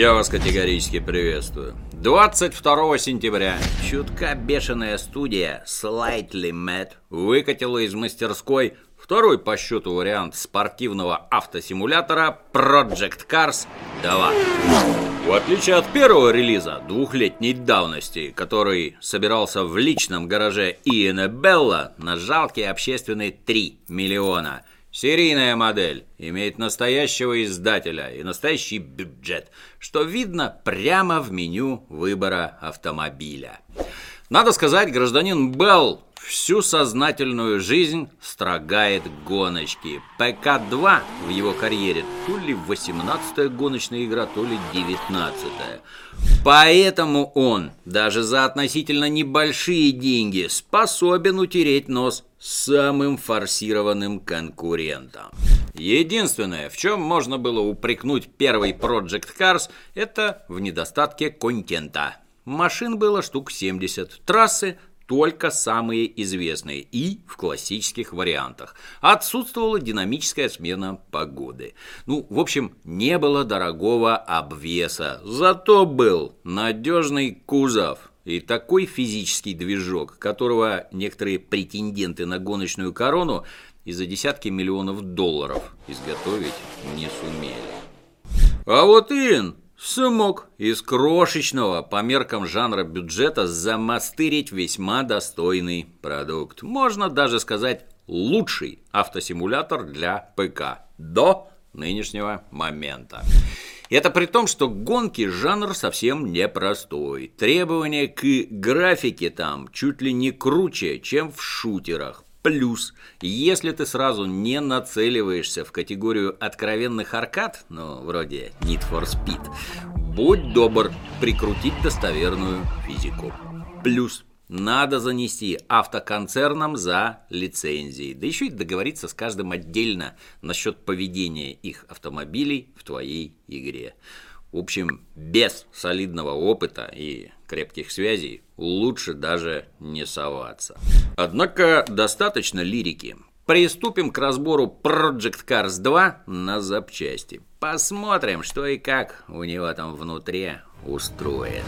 Я вас категорически приветствую. 22 сентября чутка бешеная студия Slightly Mad выкатила из мастерской второй по счету вариант спортивного автосимулятора Project Cars 2. В отличие от первого релиза двухлетней давности, который собирался в личном гараже Иэна Белла на жалкие общественные 3 миллиона – Серийная модель имеет настоящего издателя и настоящий бюджет, что видно прямо в меню выбора автомобиля. Надо сказать, гражданин Белл всю сознательную жизнь строгает гоночки. ПК-2 в его карьере то ли 18-я гоночная игра, то ли 19-я. Поэтому он даже за относительно небольшие деньги способен утереть нос самым форсированным конкурентом. Единственное, в чем можно было упрекнуть первый Project Cars, это в недостатке контента. Машин было штук 70, трассы только самые известные и в классических вариантах. Отсутствовала динамическая смена погоды. Ну, в общем, не было дорогого обвеса, зато был надежный кузов и такой физический движок, которого некоторые претенденты на гоночную корону и за десятки миллионов долларов изготовить не сумели. А вот Ин смог из крошечного по меркам жанра бюджета замастырить весьма достойный продукт. Можно даже сказать лучший автосимулятор для ПК до нынешнего момента. Это при том, что гонки жанр совсем непростой. Требования к графике там чуть ли не круче, чем в шутерах. Плюс, если ты сразу не нацеливаешься в категорию откровенных аркад, ну, вроде Need for Speed, будь добр прикрутить достоверную физику. Плюс, надо занести автоконцернам за лицензией, да еще и договориться с каждым отдельно насчет поведения их автомобилей в твоей игре. В общем, без солидного опыта и крепких связей лучше даже не соваться. Однако достаточно лирики. Приступим к разбору Project Cars 2 на запчасти. Посмотрим, что и как у него там внутри устроено.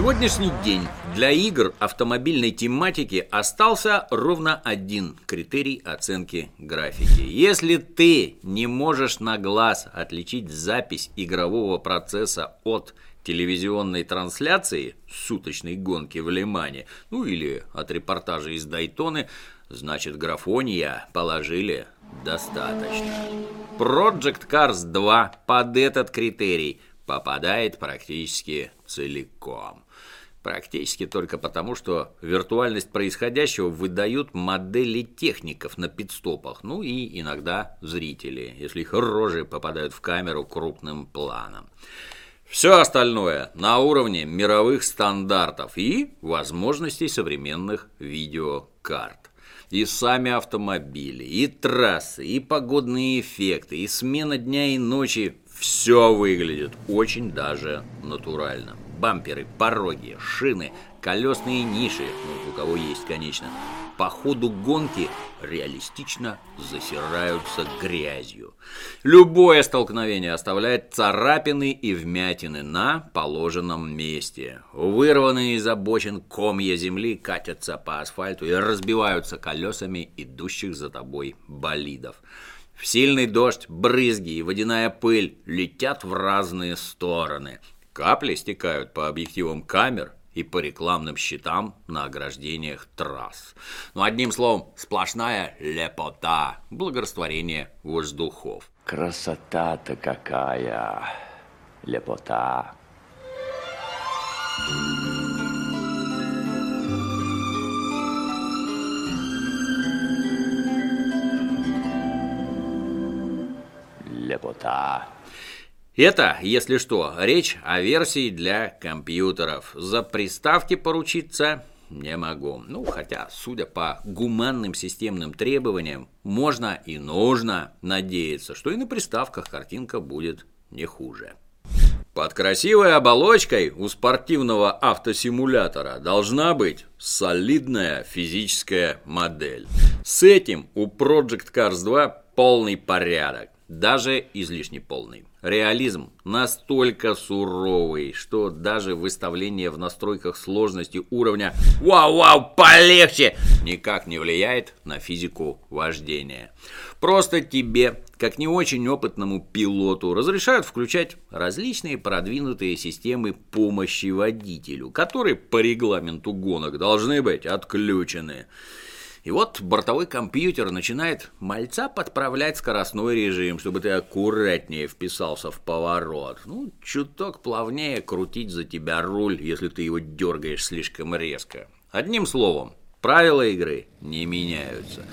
Сегодняшний день для игр автомобильной тематики остался ровно один критерий оценки графики. Если ты не можешь на глаз отличить запись игрового процесса от телевизионной трансляции суточной гонки в Лимане, ну или от репортажа из Дайтоны, значит графония положили достаточно. Project Cars 2 под этот критерий попадает практически целиком. Практически только потому, что виртуальность происходящего выдают модели техников на пидстопах, ну и иногда зрители, если их рожи попадают в камеру крупным планом. Все остальное на уровне мировых стандартов и возможностей современных видеокарт. И сами автомобили, и трассы, и погодные эффекты, и смена дня и ночи – все выглядит очень даже натурально бамперы, пороги, шины, колесные ниши, ну, у кого есть, конечно, по ходу гонки реалистично засираются грязью. Любое столкновение оставляет царапины и вмятины на положенном месте. Вырванные из обочин комья земли катятся по асфальту и разбиваются колесами идущих за тобой болидов. В сильный дождь брызги и водяная пыль летят в разные стороны. Капли стекают по объективам камер и по рекламным щитам на ограждениях трасс. Ну, одним словом, сплошная лепота, благорастворение воздухов. Красота-то какая! Лепота! Лепота! Это, если что, речь о версии для компьютеров. За приставки поручиться не могу. Ну, хотя, судя по гуманным системным требованиям, можно и нужно надеяться, что и на приставках картинка будет не хуже. Под красивой оболочкой у спортивного автосимулятора должна быть солидная физическая модель. С этим у Project Cars 2 полный порядок, даже излишне полный. Реализм настолько суровый, что даже выставление в настройках сложности уровня «Вау-вау, полегче!» никак не влияет на физику вождения. Просто тебе, как не очень опытному пилоту, разрешают включать различные продвинутые системы помощи водителю, которые по регламенту гонок должны быть отключены. И вот бортовой компьютер начинает мальца подправлять скоростной режим, чтобы ты аккуратнее вписался в поворот. Ну, чуток плавнее крутить за тебя руль, если ты его дергаешь слишком резко. Одним словом, правила игры не меняются.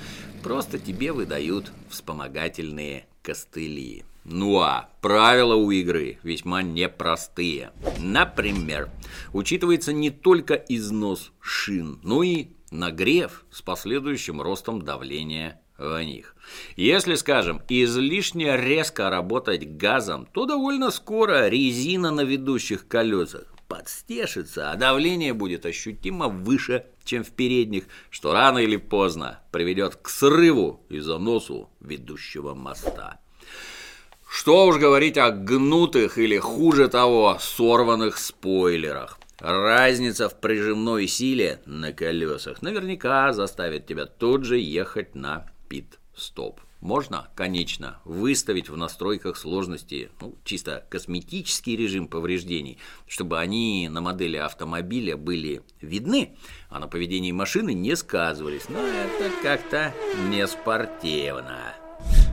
Просто тебе выдают вспомогательные костыли. Ну а правила у игры весьма непростые. Например, учитывается не только износ шин, но и нагрев с последующим ростом давления в них. Если, скажем, излишне резко работать газом, то довольно скоро резина на ведущих колесах подстешится, а давление будет ощутимо выше, чем в передних, что рано или поздно приведет к срыву и заносу ведущего моста. Что уж говорить о гнутых или, хуже того, сорванных спойлерах. Разница в прижимной силе на колесах наверняка заставит тебя тут же ехать на пит-стоп. Можно, конечно, выставить в настройках сложности ну, чисто косметический режим повреждений, чтобы они на модели автомобиля были видны, а на поведении машины не сказывались. Но это как-то не спортивно.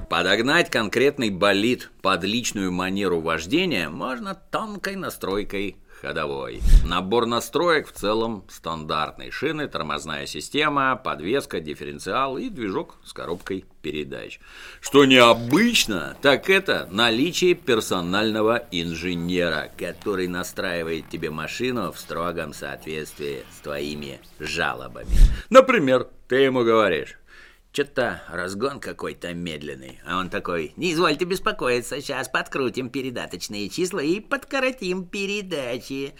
Подогнать конкретный болид под личную манеру вождения можно тонкой настройкой ходовой. Набор настроек в целом стандартный. Шины, тормозная система, подвеска, дифференциал и движок с коробкой передач. Что необычно, так это наличие персонального инженера, который настраивает тебе машину в строгом соответствии с твоими жалобами. Например, ты ему говоришь, что-то разгон какой-то медленный. А он такой, не извольте беспокоиться, сейчас подкрутим передаточные числа и подкоротим передачи.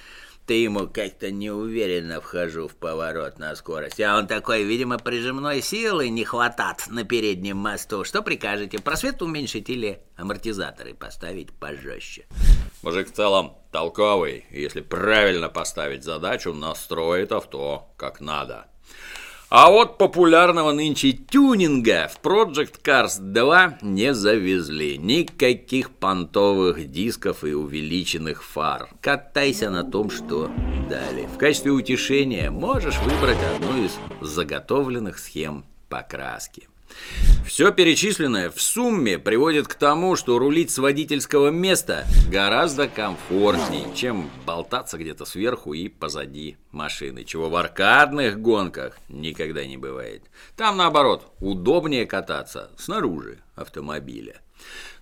Ты ему как-то неуверенно вхожу в поворот на скорость. А он такой, видимо, прижимной силы не хватает на переднем мосту. Что прикажете, просвет уменьшить или амортизаторы поставить пожестче? Мужик в целом толковый. Если правильно поставить задачу, настроит авто как надо. А вот популярного нынче тюнинга в Project Cars 2 не завезли. Никаких понтовых дисков и увеличенных фар. Катайся на том, что дали. В качестве утешения можешь выбрать одну из заготовленных схем покраски. Все перечисленное в сумме приводит к тому, что рулить с водительского места гораздо комфортнее, чем болтаться где-то сверху и позади машины, чего в аркадных гонках никогда не бывает. Там, наоборот, удобнее кататься снаружи автомобиля.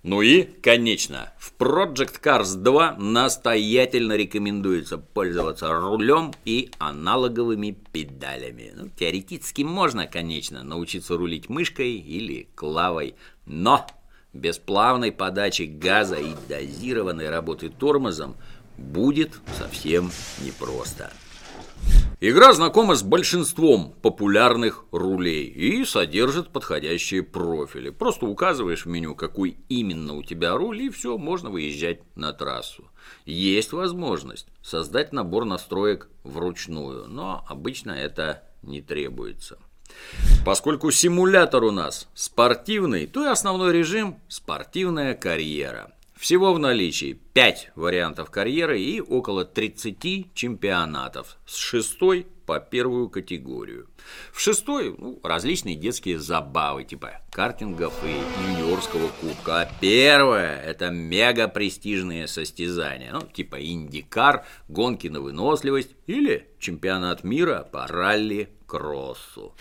Ну и, конечно, в Project Cars 2 настоятельно рекомендуется пользоваться рулем и аналоговыми педалями. Ну, теоретически можно, конечно, научиться рулить мышкой или клавой, но без плавной подачи газа и дозированной работы тормозом будет совсем непросто. Игра знакома с большинством популярных рулей и содержит подходящие профили. Просто указываешь в меню, какой именно у тебя руль, и все, можно выезжать на трассу. Есть возможность создать набор настроек вручную, но обычно это не требуется. Поскольку симулятор у нас спортивный, то и основной режим – спортивная карьера. Всего в наличии 5 вариантов карьеры и около 30 чемпионатов с шестой по первую категорию. В шестой ну, различные детские забавы, типа картингов и юниорского кубка. А первое – это мега престижные состязания, ну, типа индикар, гонки на выносливость или чемпионат мира по ралли-кроссу.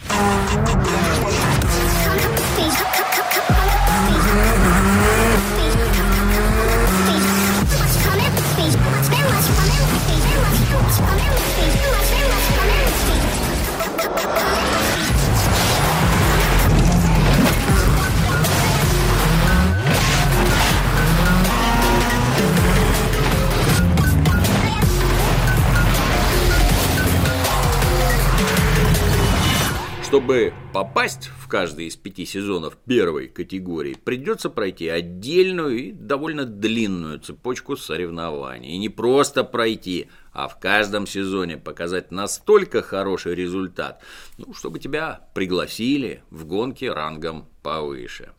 Попасть в каждый из пяти сезонов первой категории, придется пройти отдельную и довольно длинную цепочку соревнований. И не просто пройти, а в каждом сезоне показать настолько хороший результат, ну, чтобы тебя пригласили в гонки рангом повыше.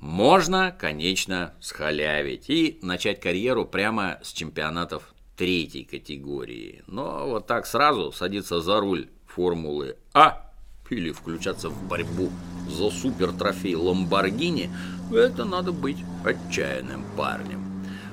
Можно, конечно, схалявить и начать карьеру прямо с чемпионатов третьей категории. Но вот так сразу садиться за руль Формулы А или включаться в борьбу за супер трофей Ламборгини, это надо быть отчаянным парнем.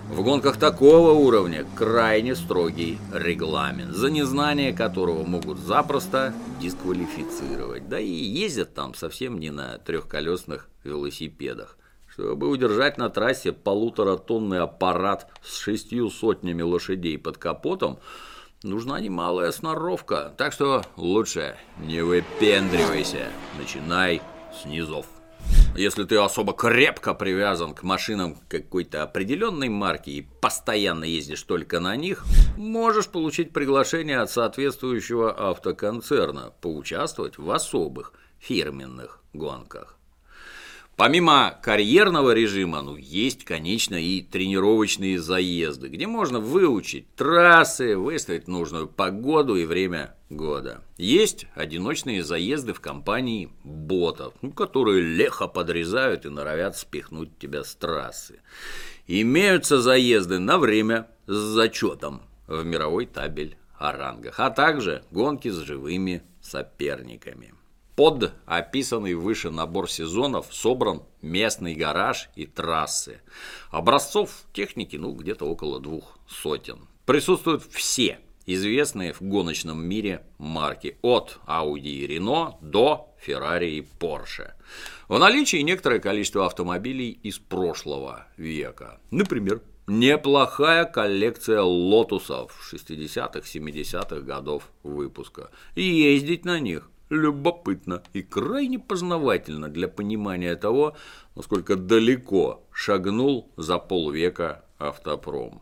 В гонках такого уровня крайне строгий регламент, за незнание которого могут запросто дисквалифицировать. Да и ездят там совсем не на трехколесных велосипедах. Чтобы удержать на трассе полуторатонный аппарат с шестью сотнями лошадей под капотом, нужна немалая сноровка, так что лучше не выпендривайся, начинай с низов. Если ты особо крепко привязан к машинам какой-то определенной марки и постоянно ездишь только на них, можешь получить приглашение от соответствующего автоконцерна поучаствовать в особых фирменных гонках. Помимо карьерного режима, ну, есть, конечно, и тренировочные заезды, где можно выучить трассы, выставить нужную погоду и время года. Есть одиночные заезды в компании ботов, ну, которые легко подрезают и норовят спихнуть тебя с трассы. Имеются заезды на время с зачетом в мировой табель о рангах, а также гонки с живыми соперниками. Под описанный выше набор сезонов собран местный гараж и трассы. Образцов техники, ну, где-то около двух сотен. Присутствуют все известные в гоночном мире марки. От Audi и Renault до Ferrari и Porsche. В наличии некоторое количество автомобилей из прошлого века. Например, неплохая коллекция лотусов 60-х, 70-х годов выпуска. И ездить на них любопытно и крайне познавательно для понимания того, насколько далеко шагнул за полвека автопром.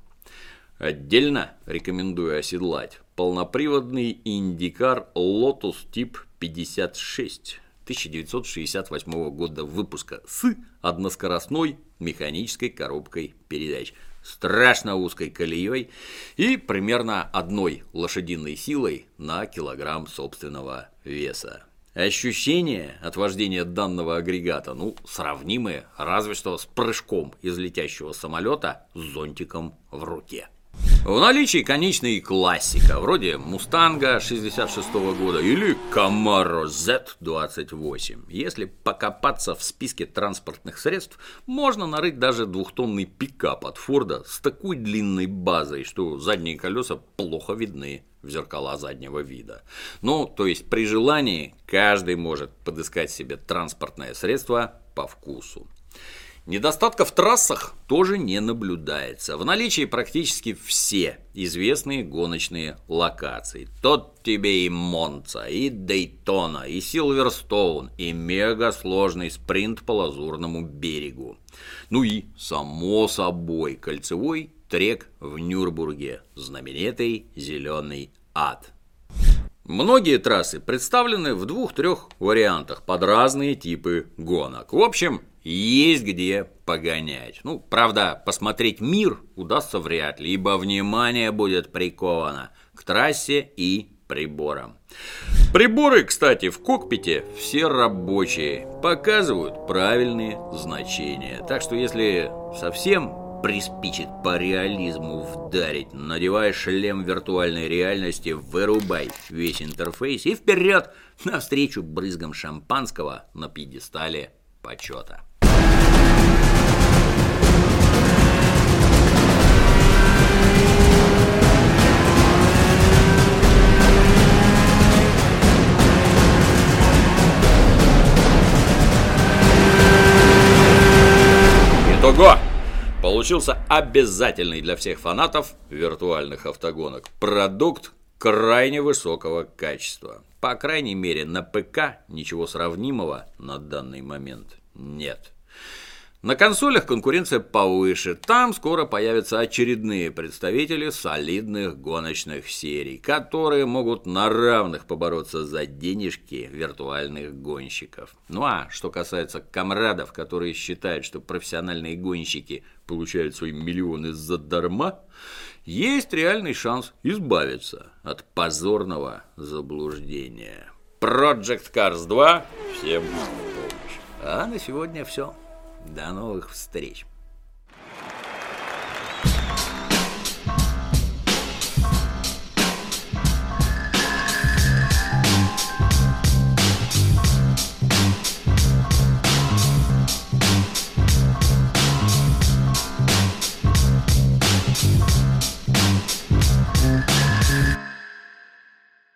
Отдельно рекомендую оседлать полноприводный индикар Lotus Tip 56 1968 года выпуска с односкоростной механической коробкой передач – страшно узкой колеей и примерно одной лошадиной силой на килограмм собственного веса. Ощущения от вождения данного агрегата, ну, сравнимые разве что с прыжком из летящего самолета с зонтиком в руке. В наличии, конечно, классика, вроде «Мустанга» 66 -го года или «Камаро Z28». Если покопаться в списке транспортных средств, можно нарыть даже двухтонный пикап от Форда с такой длинной базой, что задние колеса плохо видны в зеркала заднего вида. Ну, то есть при желании каждый может подыскать себе транспортное средство по вкусу. Недостатков в трассах тоже не наблюдается. В наличии практически все известные гоночные локации. Тот тебе и Монца, и Дейтона, и Силверстоун, и мега сложный спринт по Лазурному берегу. Ну и, само собой, кольцевой трек в Нюрбурге, знаменитый «Зеленый ад». Многие трассы представлены в двух-трех вариантах под разные типы гонок. В общем, есть где погонять. Ну, правда, посмотреть мир удастся вряд ли, ибо внимание будет приковано к трассе и приборам. Приборы, кстати, в кокпите все рабочие, показывают правильные значения. Так что если совсем приспичит по реализму вдарить, надевай шлем виртуальной реальности, вырубай весь интерфейс и вперед навстречу брызгам шампанского на пьедестале почета. Итого! Получился обязательный для всех фанатов виртуальных автогонок продукт, крайне высокого качества. По крайней мере, на ПК ничего сравнимого на данный момент нет. На консолях конкуренция повыше. Там скоро появятся очередные представители солидных гоночных серий, которые могут на равных побороться за денежки виртуальных гонщиков. Ну а что касается комрадов, которые считают, что профессиональные гонщики получают свои миллионы задарма, есть реальный шанс избавиться от позорного заблуждения. Project Cars 2 всем помощь. А на сегодня все. До новых встреч!